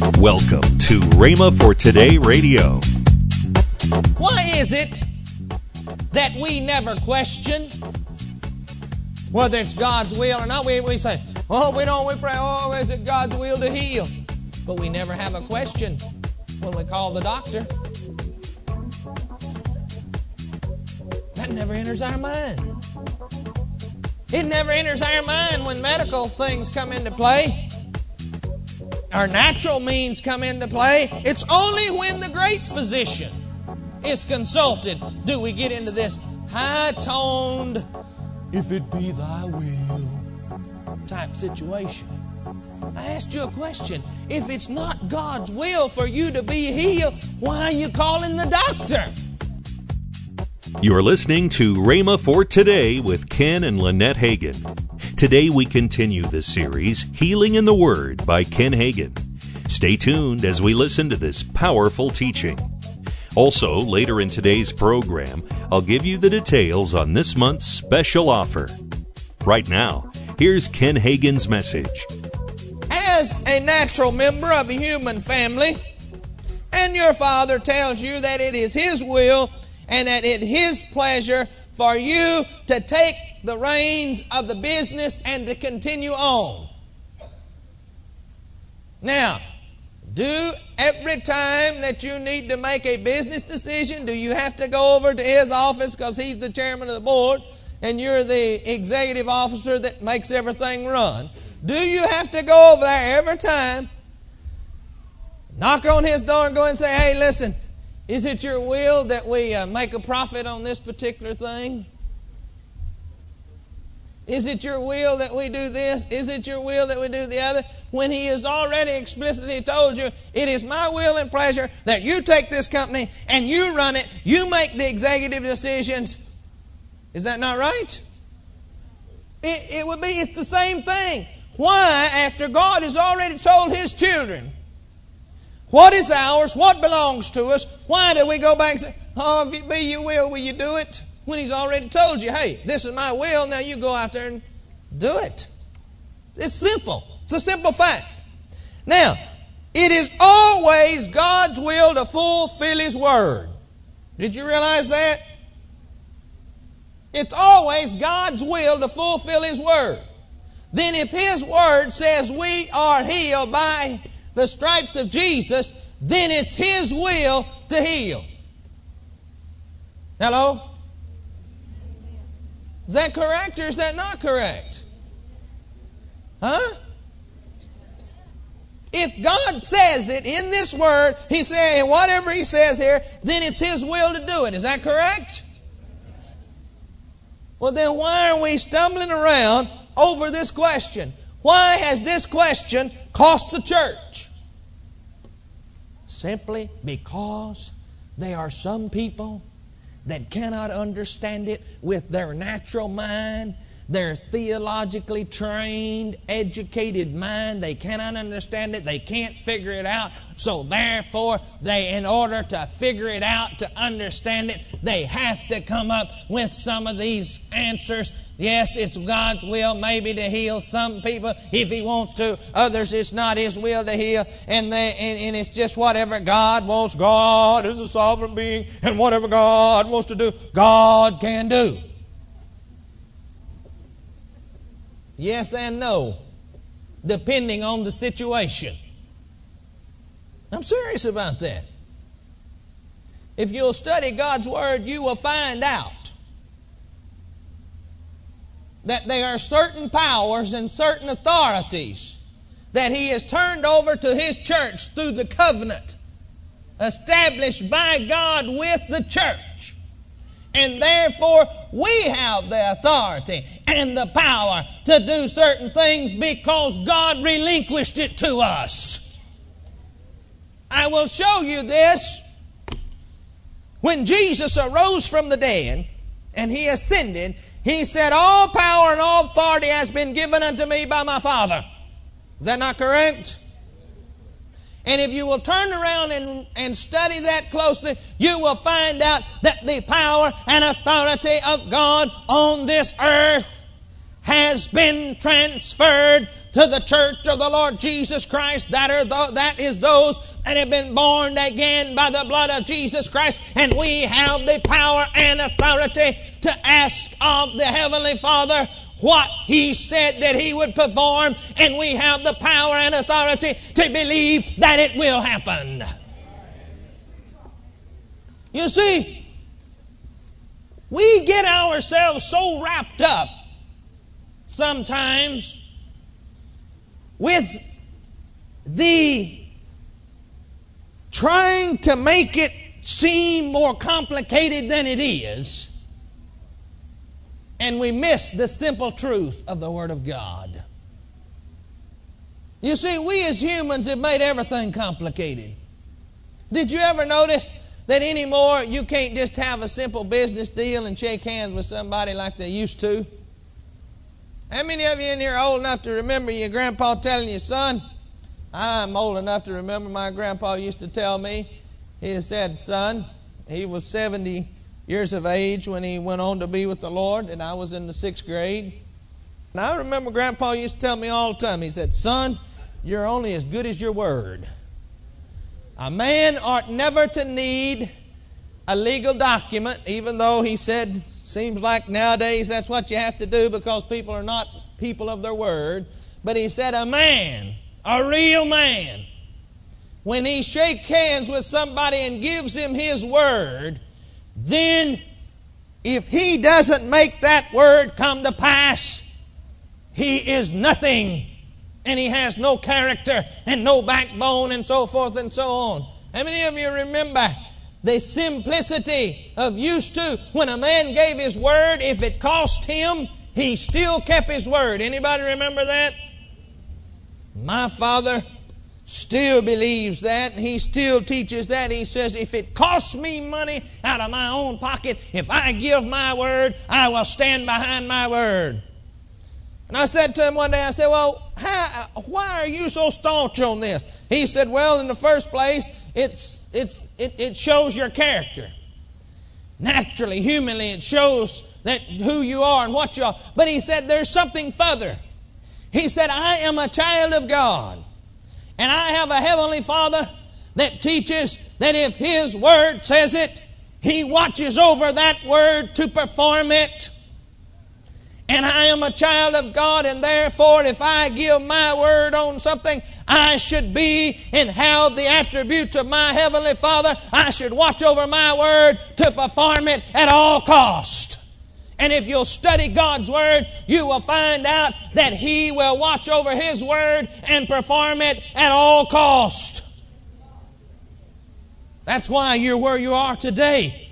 Welcome to Rhema for Today Radio. Why is it that we never question whether it's God's will or not? We, we say, oh, we don't, we pray, oh, is it God's will to heal? But we never have a question when we call the doctor. That never enters our mind. It never enters our mind when medical things come into play. Our natural means come into play. It's only when the great physician is consulted do we get into this high toned, if it be thy will type situation. I asked you a question. If it's not God's will for you to be healed, why are you calling the doctor? You're listening to Rhema for Today with Ken and Lynette Hagin. Today we continue the series Healing in the Word by Ken Hagin. Stay tuned as we listen to this powerful teaching. Also, later in today's program, I'll give you the details on this month's special offer. Right now, here's Ken Hagin's message. As a natural member of a human family, and your father tells you that it is his will and that it his pleasure for you to take the reins of the business and to continue on. Now, do every time that you need to make a business decision, do you have to go over to his office because he's the chairman of the board and you're the executive officer that makes everything run? Do you have to go over there every time, knock on his door and go and say, hey, listen, is it your will that we uh, make a profit on this particular thing? Is it your will that we do this? Is it your will that we do the other? When He has already explicitly told you, it is my will and pleasure that you take this company and you run it, you make the executive decisions. Is that not right? It, it would be, it's the same thing. Why, after God has already told His children what is ours, what belongs to us, why do we go back and say, Oh, if it be your will, will you do it? When He's already told you, hey, this is my will, now you go out there and do it. It's simple. It's a simple fact. Now, it is always God's will to fulfill His Word. Did you realize that? It's always God's will to fulfill His Word. Then, if His Word says we are healed by the stripes of Jesus, then it's His will to heal. Hello? Is that correct or is that not correct? Huh? If God says it in this word, He's saying whatever He says here, then it's His will to do it. Is that correct? Well, then why are we stumbling around over this question? Why has this question cost the church? Simply because there are some people that cannot understand it with their natural mind, their theologically trained, educated mind. They cannot understand it. They can't figure it out. So, therefore, they, in order to figure it out, to understand it, they have to come up with some of these answers. Yes, it's God's will maybe to heal some people if He wants to. Others, it's not His will to heal. And, they, and, and it's just whatever God wants. God is a sovereign being, and whatever God wants to do, God can do. Yes and no, depending on the situation. I'm serious about that. If you'll study God's Word, you will find out that there are certain powers and certain authorities that He has turned over to His church through the covenant established by God with the church. And therefore, we have the authority and the power to do certain things because God relinquished it to us. I will show you this. When Jesus arose from the dead and he ascended, he said, All power and all authority has been given unto me by my Father. Is that not correct? And if you will turn around and, and study that closely, you will find out that the power and authority of God on this earth has been transferred to the church of the Lord Jesus Christ. That, are th- that is those that have been born again by the blood of Jesus Christ. And we have the power and authority to ask of the Heavenly Father what He said that He would perform. And we have the power and authority to believe that it will happen. You see, we get ourselves so wrapped up sometimes with the trying to make it seem more complicated than it is, and we miss the simple truth of the Word of God. You see, we as humans have made everything complicated. Did you ever notice that anymore you can't just have a simple business deal and shake hands with somebody like they used to. How many of you in here old enough to remember your grandpa telling you, son? I'm old enough to remember my grandpa used to tell me. He said, son, he was 70 years of age when he went on to be with the Lord, and I was in the sixth grade. And I remember grandpa used to tell me all the time, he said, son, you're only as good as your word. A man ought never to need a legal document, even though he said, seems like nowadays that's what you have to do because people are not people of their word. But he said, a man, a real man, when he shakes hands with somebody and gives him his word, then if he doesn't make that word come to pass, he is nothing and he has no character and no backbone and so forth and so on. How many of you remember the simplicity of used to when a man gave his word, if it cost him, he still kept his word. Anybody remember that? My father still believes that. He still teaches that. He says, if it costs me money out of my own pocket, if I give my word, I will stand behind my word. And I said to him one day, I said, Well, how, why are you so staunch on this? He said, Well, in the first place, it's, it's, it, it shows your character. Naturally, humanly, it shows that who you are and what you are. But he said, There's something further. He said, I am a child of God, and I have a heavenly Father that teaches that if His Word says it, He watches over that Word to perform it and I am a child of God, and therefore, if I give my word on something, I should be and have the attributes of my Heavenly Father. I should watch over my word to perform it at all cost. And if you'll study God's Word, you will find out that He will watch over His Word and perform it at all cost. That's why you're where you are today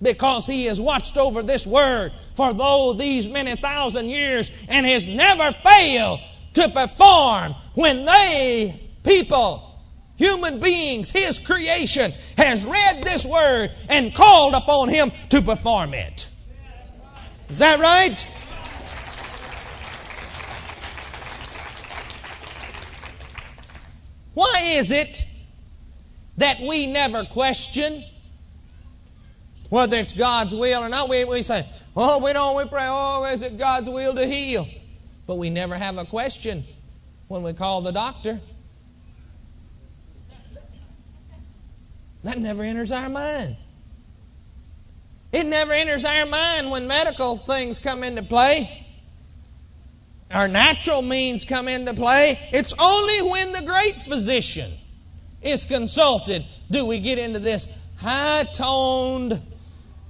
because he has watched over this word for though these many thousand years and has never failed to perform when they people human beings his creation has read this word and called upon him to perform it is that right why is it that we never question whether it's God's will or not. We, we say, oh, we don't, we pray, oh, is it God's will to heal? But we never have a question when we call the doctor. That never enters our mind. It never enters our mind when medical things come into play. Our natural means come into play. It's only when the great physician is consulted do we get into this high toned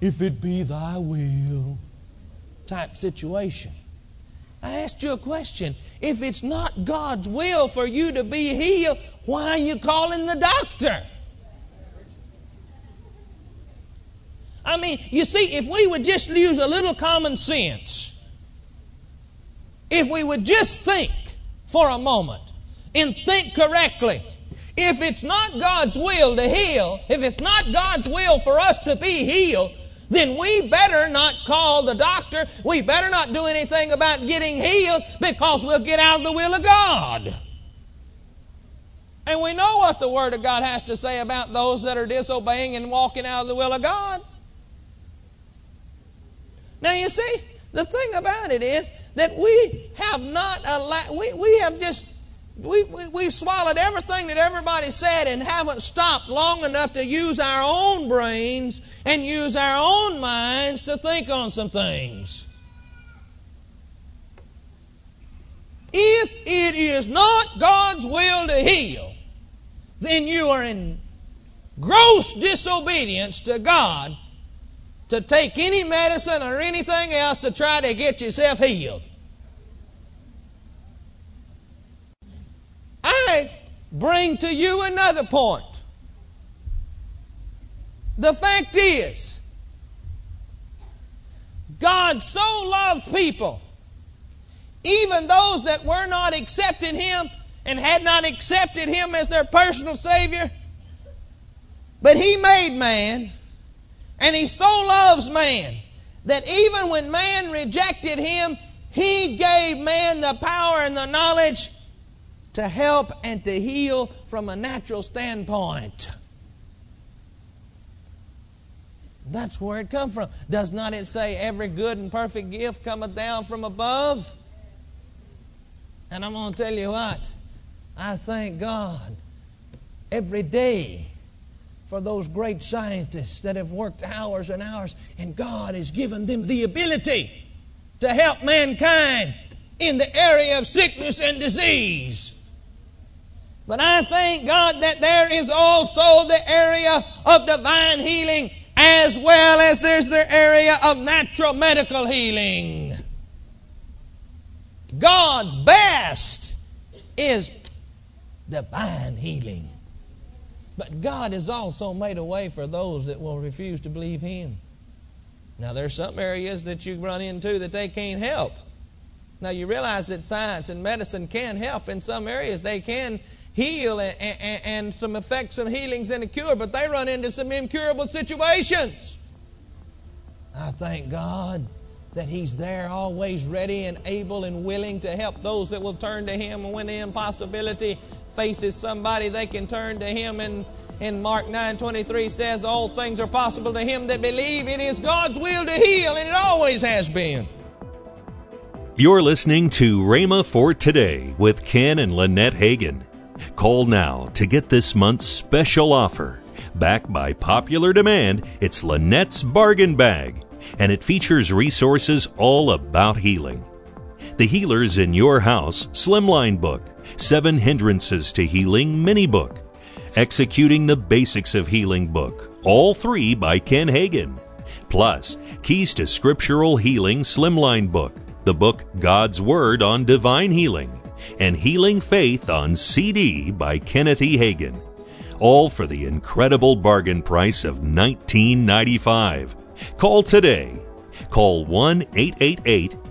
if it be thy will type situation. I asked you a question. If it's not God's will for you to be healed, why are you calling the doctor? I mean, you see, if we would just use a little common sense, if we would just think for a moment and think correctly, if it's not God's will to heal, if it's not God's will for us to be healed, then we better not call the doctor. We better not do anything about getting healed because we'll get out of the will of God. And we know what the Word of God has to say about those that are disobeying and walking out of the will of God. Now you see, the thing about it is that we have not allowed, we, we have just, we, we, we've swallowed everything that everybody said and haven't stopped long enough to use our own brains and use our own minds to think on some things. If it is not God's will to heal, then you are in gross disobedience to God to take any medicine or anything else to try to get yourself healed. I bring to you another point. The fact is, God so loved people, even those that were not accepting Him and had not accepted Him as their personal Savior, but He made man and he so loves man that even when man rejected him, he gave man the power and the knowledge to help and to heal from a natural standpoint. That's where it comes from. Does not it say every good and perfect gift cometh down from above? And I'm going to tell you what, I thank God every day for those great scientists that have worked hours and hours, and God has given them the ability to help mankind in the area of sickness and disease. But I thank God that there is also the area of divine healing as well as there's the area of natural medical healing. God's best is divine healing. But God has also made a way for those that will refuse to believe Him. Now, there's some areas that you run into that they can't help. Now, you realize that science and medicine can help in some areas. They can heal and, and, and some effects some healings and a cure, but they run into some incurable situations. I thank God that He's there, always ready and able and willing to help those that will turn to Him. When the impossibility faces somebody, they can turn to Him. And in Mark 9 23 says, All things are possible to him that believe. It is God's will to heal, and it always has been. You're listening to Rhema for Today with Ken and Lynette Hagin. Call now to get this month's special offer. Backed by popular demand, it's Lynette's Bargain Bag, and it features resources all about healing. The Healers in Your House Slimline Book Seven Hindrances to Healing mini book, Executing the Basics of Healing book, all three by Ken Hagin. Plus, Keys to Scriptural Healing Slimline book, the book God's Word on Divine Healing, and Healing Faith on CD by Kenneth E. Hagin. All for the incredible bargain price of $19.95. Call today. Call 1 888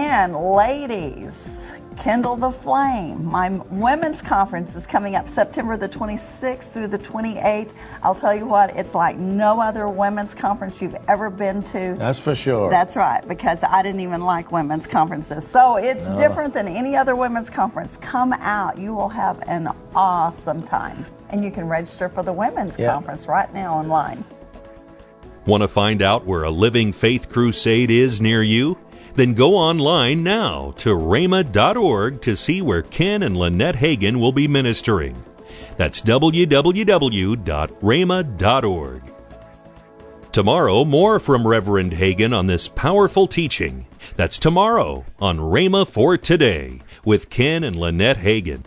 And ladies, Kindle the Flame. My women's conference is coming up September the 26th through the 28th. I'll tell you what, it's like no other women's conference you've ever been to. That's for sure. That's right, because I didn't even like women's conferences. So it's no. different than any other women's conference. Come out, you will have an awesome time. And you can register for the women's yep. conference right now online. Want to find out where a living faith crusade is near you? Then go online now to rhema.org to see where Ken and Lynette Hagin will be ministering. That's www.rhema.org. Tomorrow, more from Reverend Hagin on this powerful teaching. That's tomorrow on Rhema for Today with Ken and Lynette Hagin.